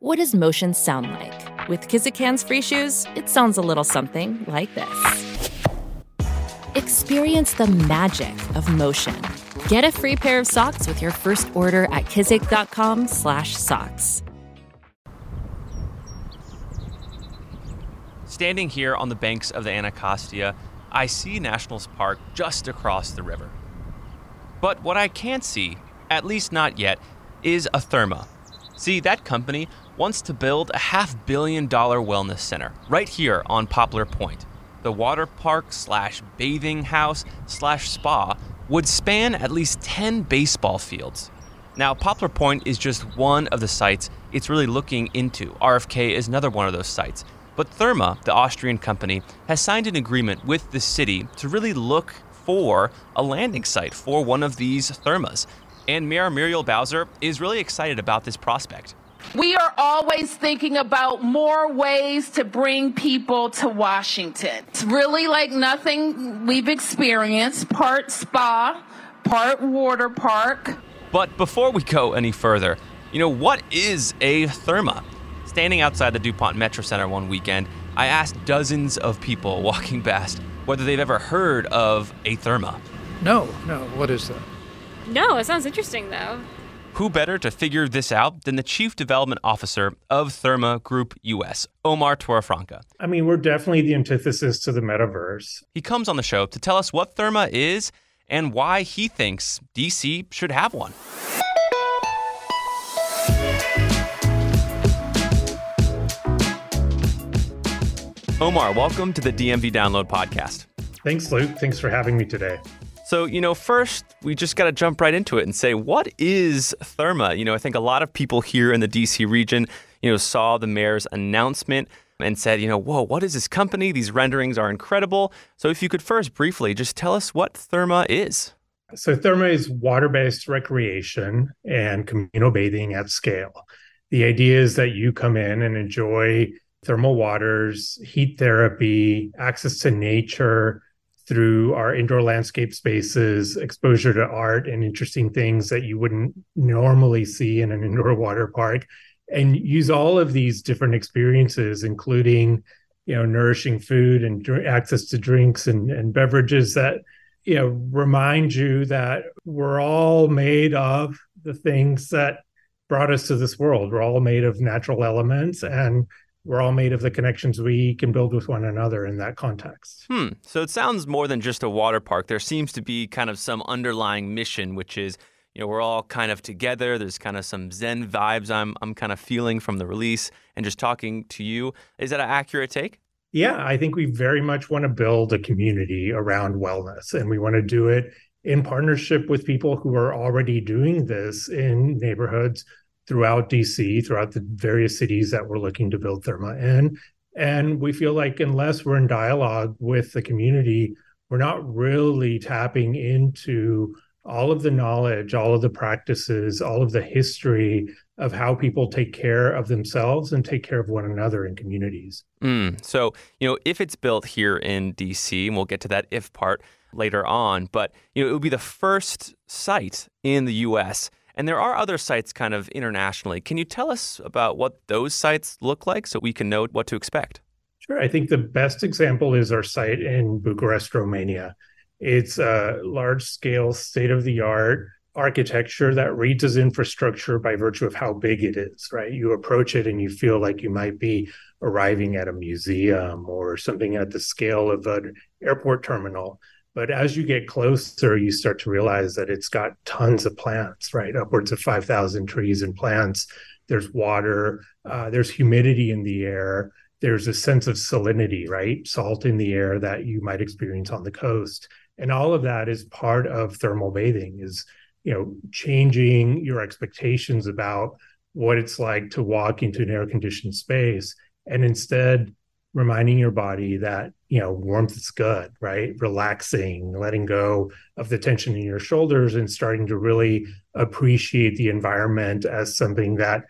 What does motion sound like? With Kizik hands free shoes, it sounds a little something like this. Experience the magic of motion. Get a free pair of socks with your first order at kizik.com/socks. Standing here on the banks of the Anacostia, I see Nationals Park just across the river. But what I can't see, at least not yet, is a Therme. See, that company wants to build a half billion dollar wellness center right here on Poplar Point. The water park slash bathing house slash spa would span at least 10 baseball fields. Now, Poplar Point is just one of the sites it's really looking into. RFK is another one of those sites. But Therme, the Austrian company, has signed an agreement with the city to really look for a landing site for one of these Thermes. And Mayor Muriel Bowser is really excited about this prospect. We are always thinking about more ways to bring people to Washington. It's really like nothing we've experienced part spa, part water park. But before we go any further, you know, what is a Therme? Standing outside the DuPont Metro Center one weekend, I asked dozens of people walking past whether they've ever heard of a Therme. No, no, what is that? No, it sounds interesting though. Who better to figure this out than the Chief Development Officer of Therme Group US, Omar Toro-Vaca? I mean, we're definitely the antithesis to the metaverse. He comes on the show to tell us what Therme is and why he thinks DC should have one. Omar, welcome to the DMV Download Podcast. Thanks, Luke. Thanks for having me today. So, you know, first, we just got to jump right into it and say, what is Therme? You know, I think a lot of people here in the DC region, you know, saw the mayor's announcement and said, you know, whoa, what is this company? These renderings are incredible. So, if you could first briefly just tell us what Therme is. So, Therme is water based recreation and communal bathing at scale. The idea is that you come in and enjoy thermal waters, heat therapy, access to nature through our indoor landscape spaces, exposure to art and interesting things that you wouldn't normally see in an indoor water park, and use all of these different experiences, including you know nourishing food and dr- access to drinks and, and beverages that you know remind you that we're all made of the things that brought us to this world. We're all made of natural elements and we're all made of the connections we can build with one another in that context. Hmm. So it sounds more than just a water park. There seems to be kind of some underlying mission, which is, you know, we're all kind of together. There's kind of some Zen vibes I'm I'm kind of feeling from the release and just talking to you. Is that an accurate take? Yeah, I think we very much want to build a community around wellness and we want to do it in partnership with people who are already doing this in neighborhoods throughout DC, throughout the various cities that we're looking to build Therme in. And we feel like unless we're in dialogue with the community, we're not really tapping into all of the knowledge, all of the practices, all of the history of how people take care of themselves and take care of one another in communities. Mm, so, you know, if it's built here in DC, and we'll get to that if part later on, but, you know, it would be the first site in the US and there are other sites kind of internationally. Can you tell us about what those sites look like so we can know what to expect? Sure. I think the best example is our site in Bucharest, Romania. It's a large scale, state of the art architecture that reads as infrastructure by virtue of how big it is, right? You approach it and you feel like you might be arriving at a museum or something at the scale of an airport terminal. But as you get closer, you start to realize that it's got tons of plants, right? Upwards of 5,000 trees and plants. There's water, uh, there's humidity in the air, there's a sense of salinity, right? Salt in the air that you might experience on the coast. And all of that is part of thermal bathing, is you know, changing your expectations about what it's like to walk into an air conditioned space and instead reminding your body that you know warmth is good right relaxing letting go of the tension in your shoulders and starting to really appreciate the environment as something that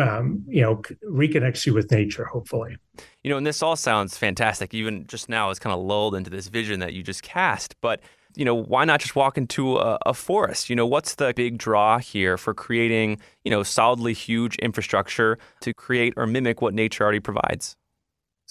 um, you know reconnects you with nature hopefully you know and this all sounds fantastic even just now it's kind of lulled into this vision that you just cast but you know, why not just walk into a, a, forest? You know, what's the big draw here for creating, you know, solidly huge infrastructure to create or mimic what nature already provides?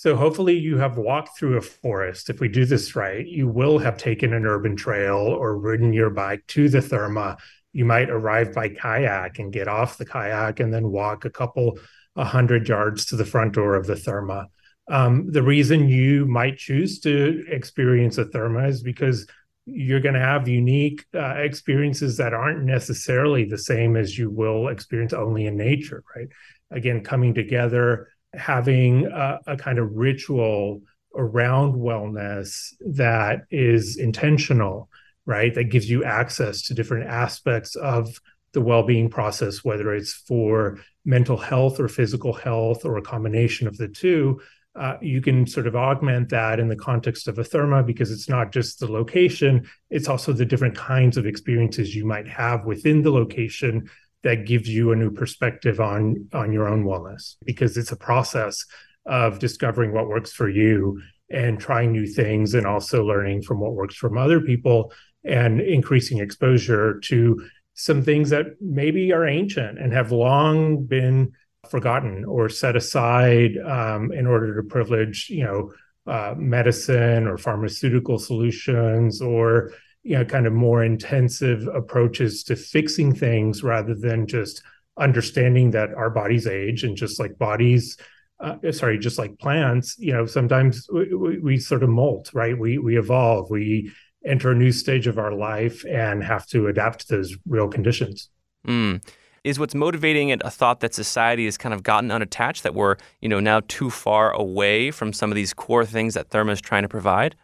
So hopefully you have walked through a forest. If we do this right, you will have taken an urban trail or ridden your bike to the Therme. You might arrive by kayak and get off the kayak and then walk a couple a hundred yards to the front door of the Therme. Um, the reason you might choose to experience a Therme is because you're going to have unique uh, experiences that aren't necessarily the same as you will experience only in nature, right? Again, coming together, having a, a kind of ritual around wellness that is intentional, right? That gives you access to different aspects of the well-being process whether it's for mental health or physical health or a combination of the two uh, you can sort of augment that in the context of a Therme because it's not just the location it's also the different kinds of experiences you might have within the location that gives you a new perspective on on your own wellness because it's a process of discovering what works for you and trying new things and also learning from what works from other people and increasing exposure to some things that maybe are ancient and have long been forgotten or set aside um, in order to privilege, you know, uh, medicine or pharmaceutical solutions or you know kind of more intensive approaches to fixing things rather than just understanding that our bodies age and just like bodies uh, sorry just like plants you know sometimes we, we, we, sort of molt right? We we evolve. We enter a new stage of our life and have to adapt to those real conditions. Mm is what's motivating it a thought that society has kind of gotten unattached, that we're, you know, now too far away from some of these core things that Therme is trying to provide?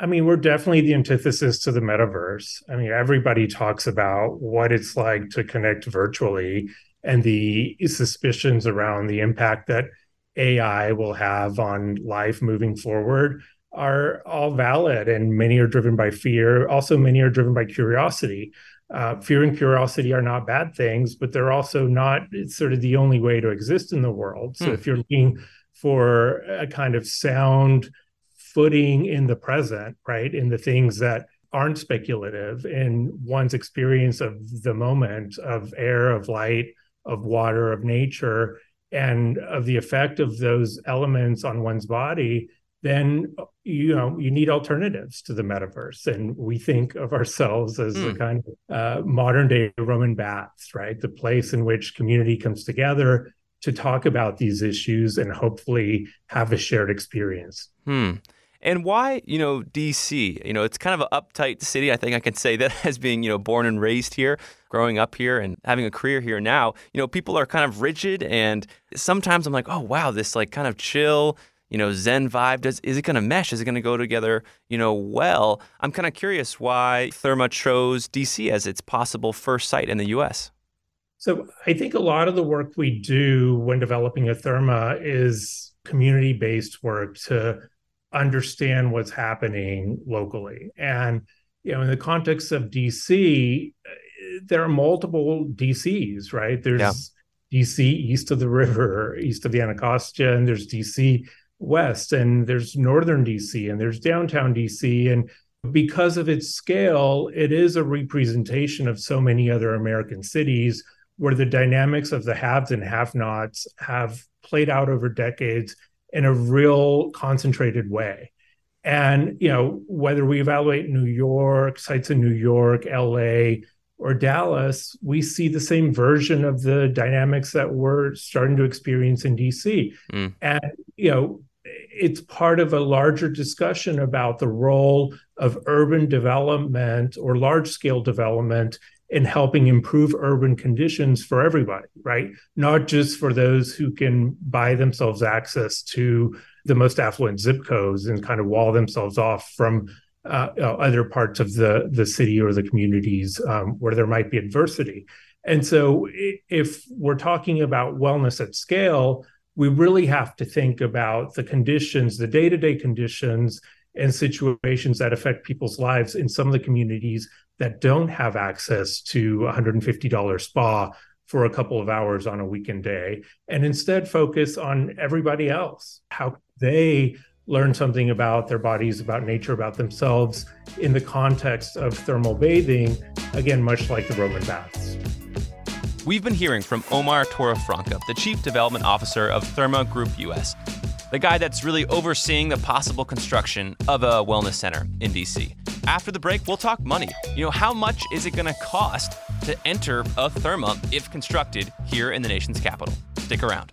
I mean, we're definitely the antithesis to the metaverse. I mean, everybody talks about what it's like to connect virtually and the suspicions around the impact that AI will have on life moving forward are all valid and many are driven by fear also many are driven by curiosity uh, fear and curiosity are not bad things, but they're also not it's sort of the only way to exist in the world. So hmm. if you're looking for a kind of sound footing in the present, right, in the things that aren't speculative in one's experience of the moment, of air, of light, of water, of nature, and of the effect of those elements on one's body, then you know you need alternatives to the metaverse and we think of ourselves as mm. a kind of uh, modern day roman baths right the place in which community comes together to talk about these issues and hopefully have a shared experience hmm. And why you know dc you know it's kind of an uptight city i think i can say that as being you know born and raised here growing up here and having a career here now you know people are kind of rigid and sometimes i'm like oh wow this like kind of chill you know, Zen vibe? Does is it going to mesh? Is it going to go together, you know, well? I'm kind of curious why Therme chose DC as its possible first site in the U.S. So I think a lot of the work we do when developing a Therme is community-based work to understand what's happening locally. And you know, in the context of DC, uh, there are multiple DCs, right? There's yeah. DC east of the river, east of the Anacostia, and there's DC west and there's northern DC and there's downtown DC and because of its scale it is a representation of so many other American cities where the dynamics of the haves and have-nots have played out over decades in a real concentrated way. And you know whether we evaluate New York, sites in New York, LA, or Dallas, we see the same version of the dynamics that we're starting to experience in DC. Mm. And you know, it's part of a larger discussion about the role of urban development or large scale development in helping improve urban conditions for everybody, right? Not just for those who can buy themselves access to the most affluent zip codes and kind of wall themselves off from uh, other parts of the, the city or the communities um, where there might be adversity. And so, if we're talking about wellness at scale, we really have to think about the conditions, the day to day conditions and situations that affect people's lives in some of the communities that don't have access to $150 spa for a couple of hours on a weekend day, and instead focus on everybody else, how they learn something about their bodies, about nature, about themselves in the context of thermal bathing, again, much like the Roman baths. We've been hearing from Omar Toro-Vaca, the Chief Development Officer of Therme Group US, the guy that's really overseeing the possible construction of a wellness center in DC. After the break, we'll talk money. You know, how much is it going to cost to enter a Therme if constructed here in the nation's capital? Stick around.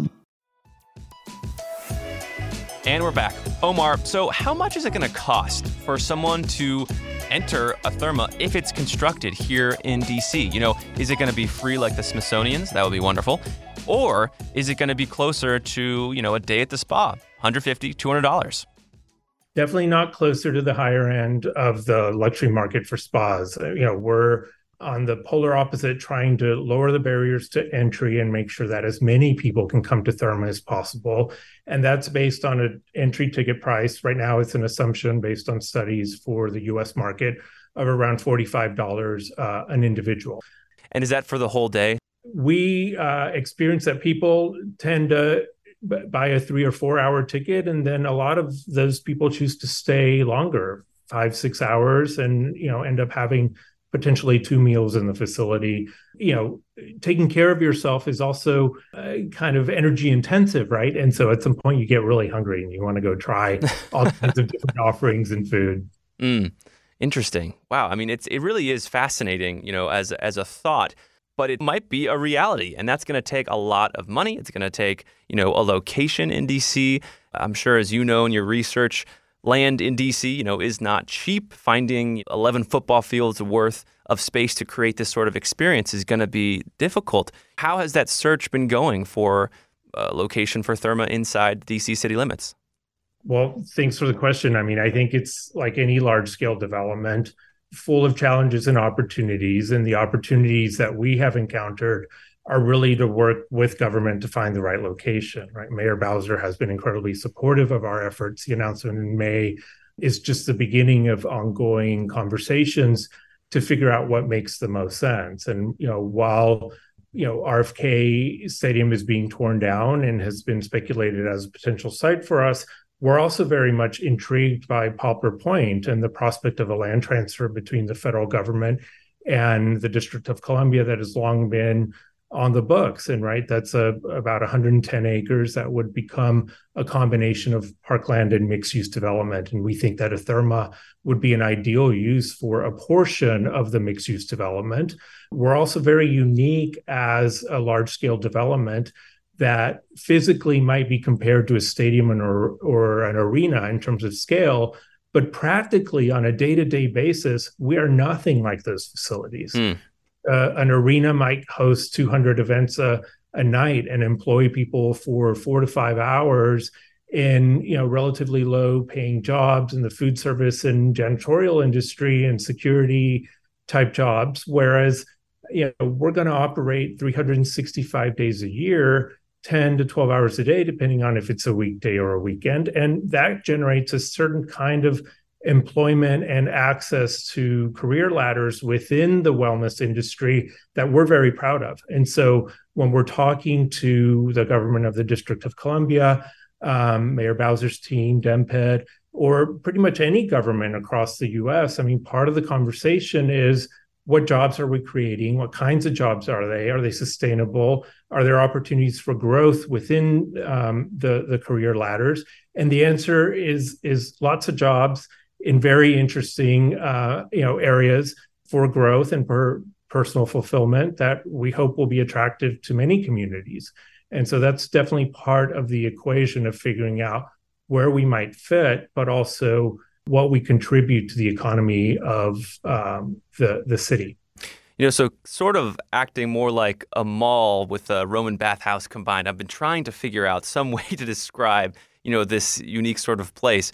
And we're back. Omar, so how much is it going to cost for someone to enter a Therme if it's constructed here in DC? You know, is it going to be free like the Smithsonian's? That would be wonderful. Or is it going to be closer to, you know, a day at the spa, $150, $200? Definitely not closer to the higher end of the luxury market for spas. You know, we're on the polar opposite, trying to lower the barriers to entry and make sure that as many people can come to Therme as possible. And that's based on an entry ticket price. Right now, it's an assumption based on studies for the US market of around $45 uh, an individual. And is that for the whole day? We uh, experience that people tend to buy a three or four hour ticket, and then a lot of those people choose to stay longer five six hours and you know end up having potentially two meals in the facility. You know, taking care of yourself is also uh, kind of energy intensive, right? And so at some point you get really hungry and you want to go try all kinds of different offerings and food. Mm, interesting. Wow. I mean, it's it really is fascinating, you know, as as a thought. But it might be a reality, and that's going to take a lot of money. It's going to take, you know, a location in DC. I'm sure, as you know in your research, land in DC, you know, is not cheap. Finding 11 football fields worth of space to create this sort of experience is going to be difficult. How has that search been going for a location for Therme inside DC city limits? Well, thanks for the question. I mean, I think it's like any large scale development, full of challenges and opportunities. And the opportunities that we have encountered are really to work with government to find the right location, right? Mayor Bowser has been incredibly supportive of our efforts. The announcement in May is just the beginning of ongoing conversations to figure out what makes the most sense. And, you know, while you know RFK Stadium is being torn down and has been speculated as a potential site for us, we're also very much intrigued by Poplar Point and the prospect of a land transfer between the federal government and the District of Columbia that has long been on the books and right that's a, about 110 acres that would become a combination of parkland and mixed use development and we think that a Therme would be an ideal use for a portion of the mixed use development. We're also very unique as a large scale development that physically might be compared to a stadium or, or an arena in terms of scale but practically on a day-to-day basis we are nothing like those facilities. Mm uh, an arena might host 200 events a, a night and employ people for four to five hours in you know relatively low paying jobs in the food service and janitorial industry and security type jobs. Whereas you know we're going to operate 365 days a year 10 to 12 hours a day depending on if it's a weekday or a weekend. And that generates a certain kind of employment and access to career ladders within the wellness industry that we're very proud of. And so when we're talking to the government of the District of Columbia, um, Mayor Bowser's team, DMPED, or pretty much any government across the US, I mean, part of the conversation is what jobs are we creating? What kinds of jobs are they? Are they sustainable? Are there opportunities for growth within um, the, the career ladders? And the answer is is lots of jobs in very interesting uh, you know areas for growth and for personal fulfillment that we hope will be attractive to many communities. And so that's definitely part of the equation of figuring out where we might fit, but also what we contribute to the economy of um, the the city. You know, so sort of acting more like a mall with a Roman bathhouse combined. I've been trying to figure out some way to describe, you know, this unique sort of place.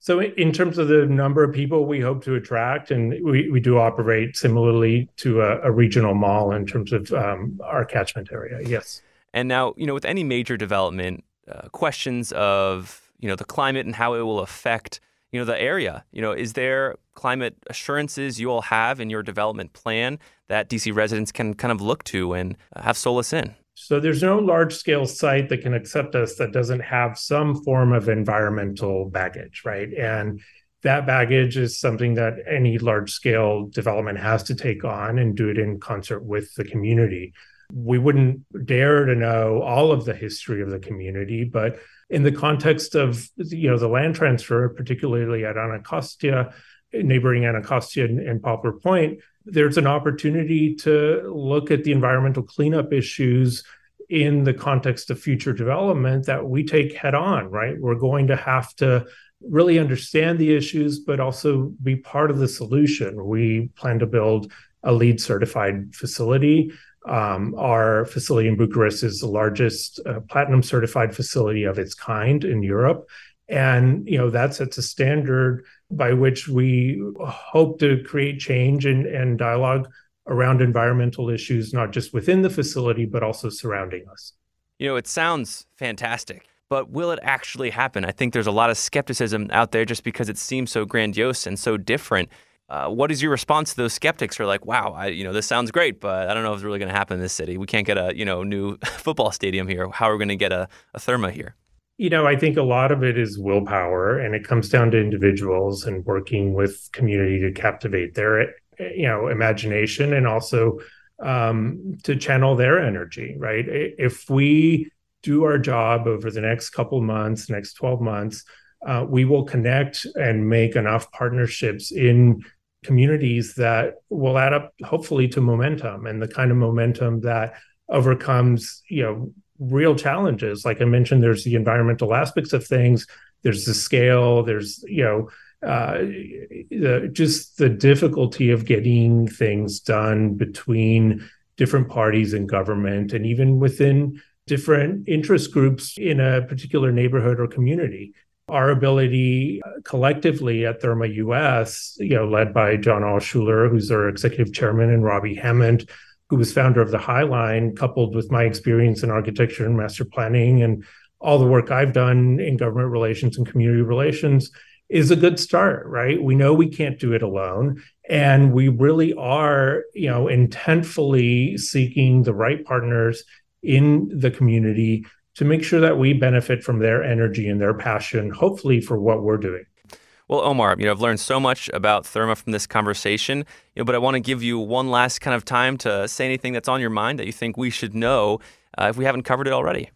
So, in terms of the number of people we hope to attract, and we, we do operate similarly to a, a regional mall in terms of um, our catchment area, yes. And now, you know, with any major development, uh, questions of, you know, the climate and how it will affect you know the area you know is there climate assurances you all have in your development plan that dc residents can kind of look to and have solace in so there's no large scale site that can accept us that doesn't have some form of environmental baggage right? And that baggage is something that any large scale development has to take on and do it in concert with the community. We wouldn't dare to know all of the history of the community but in the context of you know the land transfer, particularly at Anacostia, neighboring Anacostia and, and Poplar Point, there's an opportunity to look at the environmental cleanup issues in the context of future development that we take head on, right? We're going to have to really understand the issues, but also be part of the solution. We plan to build a LEED certified facility um, our facility in Bucharest is the largest uh, platinum certified facility of its kind in Europe. And you know that sets a standard by which we hope to create change and, and dialogue around environmental issues, not just within the facility, but also surrounding us. You know, it sounds fantastic, but will it actually happen? I think there's a lot of skepticism out there just because it seems so grandiose and so different. Uh, what is your response to those skeptics who are like, "Wow, I, you know, this sounds great, but I don't know if it's really going to happen in this city. We can't get a you know new football stadium here. How are we going to get a, a Therme here?" You know, I think a lot of it is willpower, and it comes down to individuals and working with community to captivate their you know imagination and also um, to channel their energy. Right? If we do our job over the next couple months, next twelve months. Uh, we will connect and make enough partnerships in communities that will add up hopefully to momentum and the kind of momentum that overcomes you know real challenges. Like i mentioned there's the environmental aspects of things. There's the scale. There's you know uh, the, just the difficulty of getting things done between different parties in government and even within different interest groups in a particular neighborhood or community. Our ability uh, collectively at Therme US, you know, led by John Alschuler, who's our executive chairman, and Robbie Hammond, who was founder of the High Line, coupled with my experience in architecture and master planning and all the work I've done in government relations and community relations is a good start, right? We know we can't do it alone. And we really are, you know, intentfully seeking the right partners in the community to make sure that we benefit from their energy and their passion, hopefully for what we're doing. Well, Omar, you know, I've learned so much about Therme from this conversation, you know, but I want to give you one last kind of time to say anything that's on your mind that you think we should know uh, if we haven't covered it already.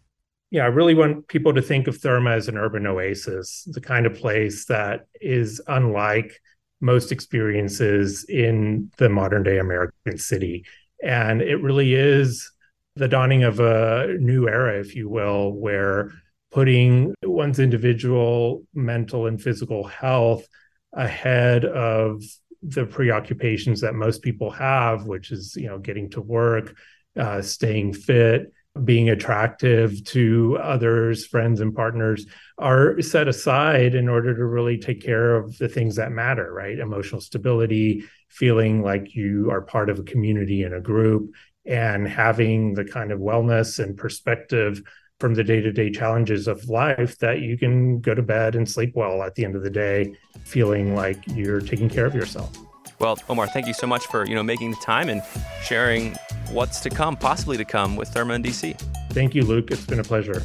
Yeah, I really want people to think of Therme as an urban oasis, the kind of place that is unlike most experiences in the modern day American city. And it really is the dawning of a new era, if you will, where putting one's individual mental and physical health ahead of the preoccupations that most people have, which is you know getting to work, uh, staying fit, being attractive to others, friends, and partners, are set aside in order to really take care of the things that matter, right? Emotional stability, feeling like you are part of a community and a group, and having the kind of wellness and perspective from the day-to-day challenges of life that you can go to bed and sleep well at the end of the day feeling like you're taking care of yourself. Well omar thank you so much for you know making the time and sharing what's to come possibly to come with Therme in dc thank you luke. It's been a pleasure.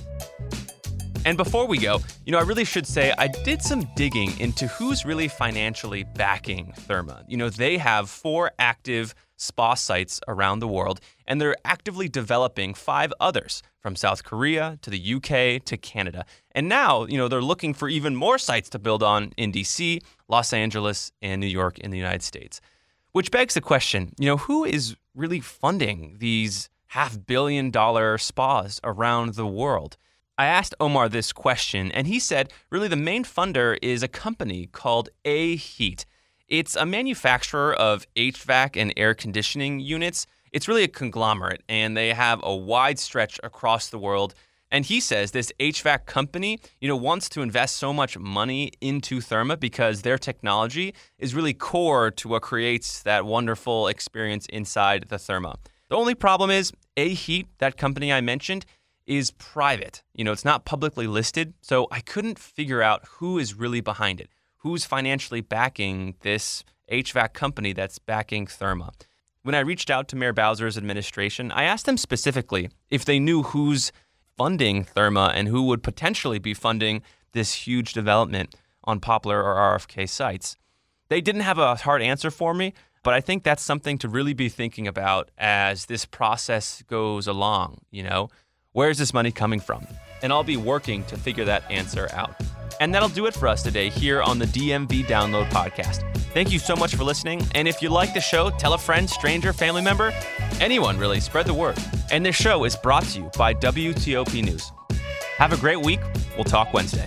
And before we go, you know, I really should say I did some digging into who's really financially backing Therme. You know, they have four active spa sites around the world, and they're actively developing five others from South Korea to the UK to Canada. And now, you know, they're looking for even more sites to build on in DC, Los Angeles, and New York in the United States. Which begs the question, you know, who is really funding these half billion dollar spas around the world? I asked Omar this question, and he said really the main funder is a company called A Heat. It's a manufacturer of HVAC and air conditioning units. It's really a conglomerate, and they have a wide stretch across the world. And he says this HVAC company, you know, wants to invest so much money into Therme because their technology is really core to what creates that wonderful experience inside the Therme. The only problem is A-Heat, that company I mentioned, is private. You know, it's not publicly listed, so I couldn't figure out who is really behind it. Who's financially backing this HVAC company that's backing Therme? When I reached out to Mayor Bowser's administration, I asked them specifically if they knew who's funding Therme and who would potentially be funding this huge development on Poplar or RFK sites. They didn't have a hard answer for me, but I think that's something to really be thinking about as this process goes along, you know? Where's this money coming from? And I'll be working to figure that answer out. And that'll do it for us today here on the DMV Download Podcast. Thank you so much for listening. And if you like the show, tell a friend, stranger, family member, anyone really, spread the word. And this show is brought to you by WTOP News. Have a great week. We'll talk Wednesday.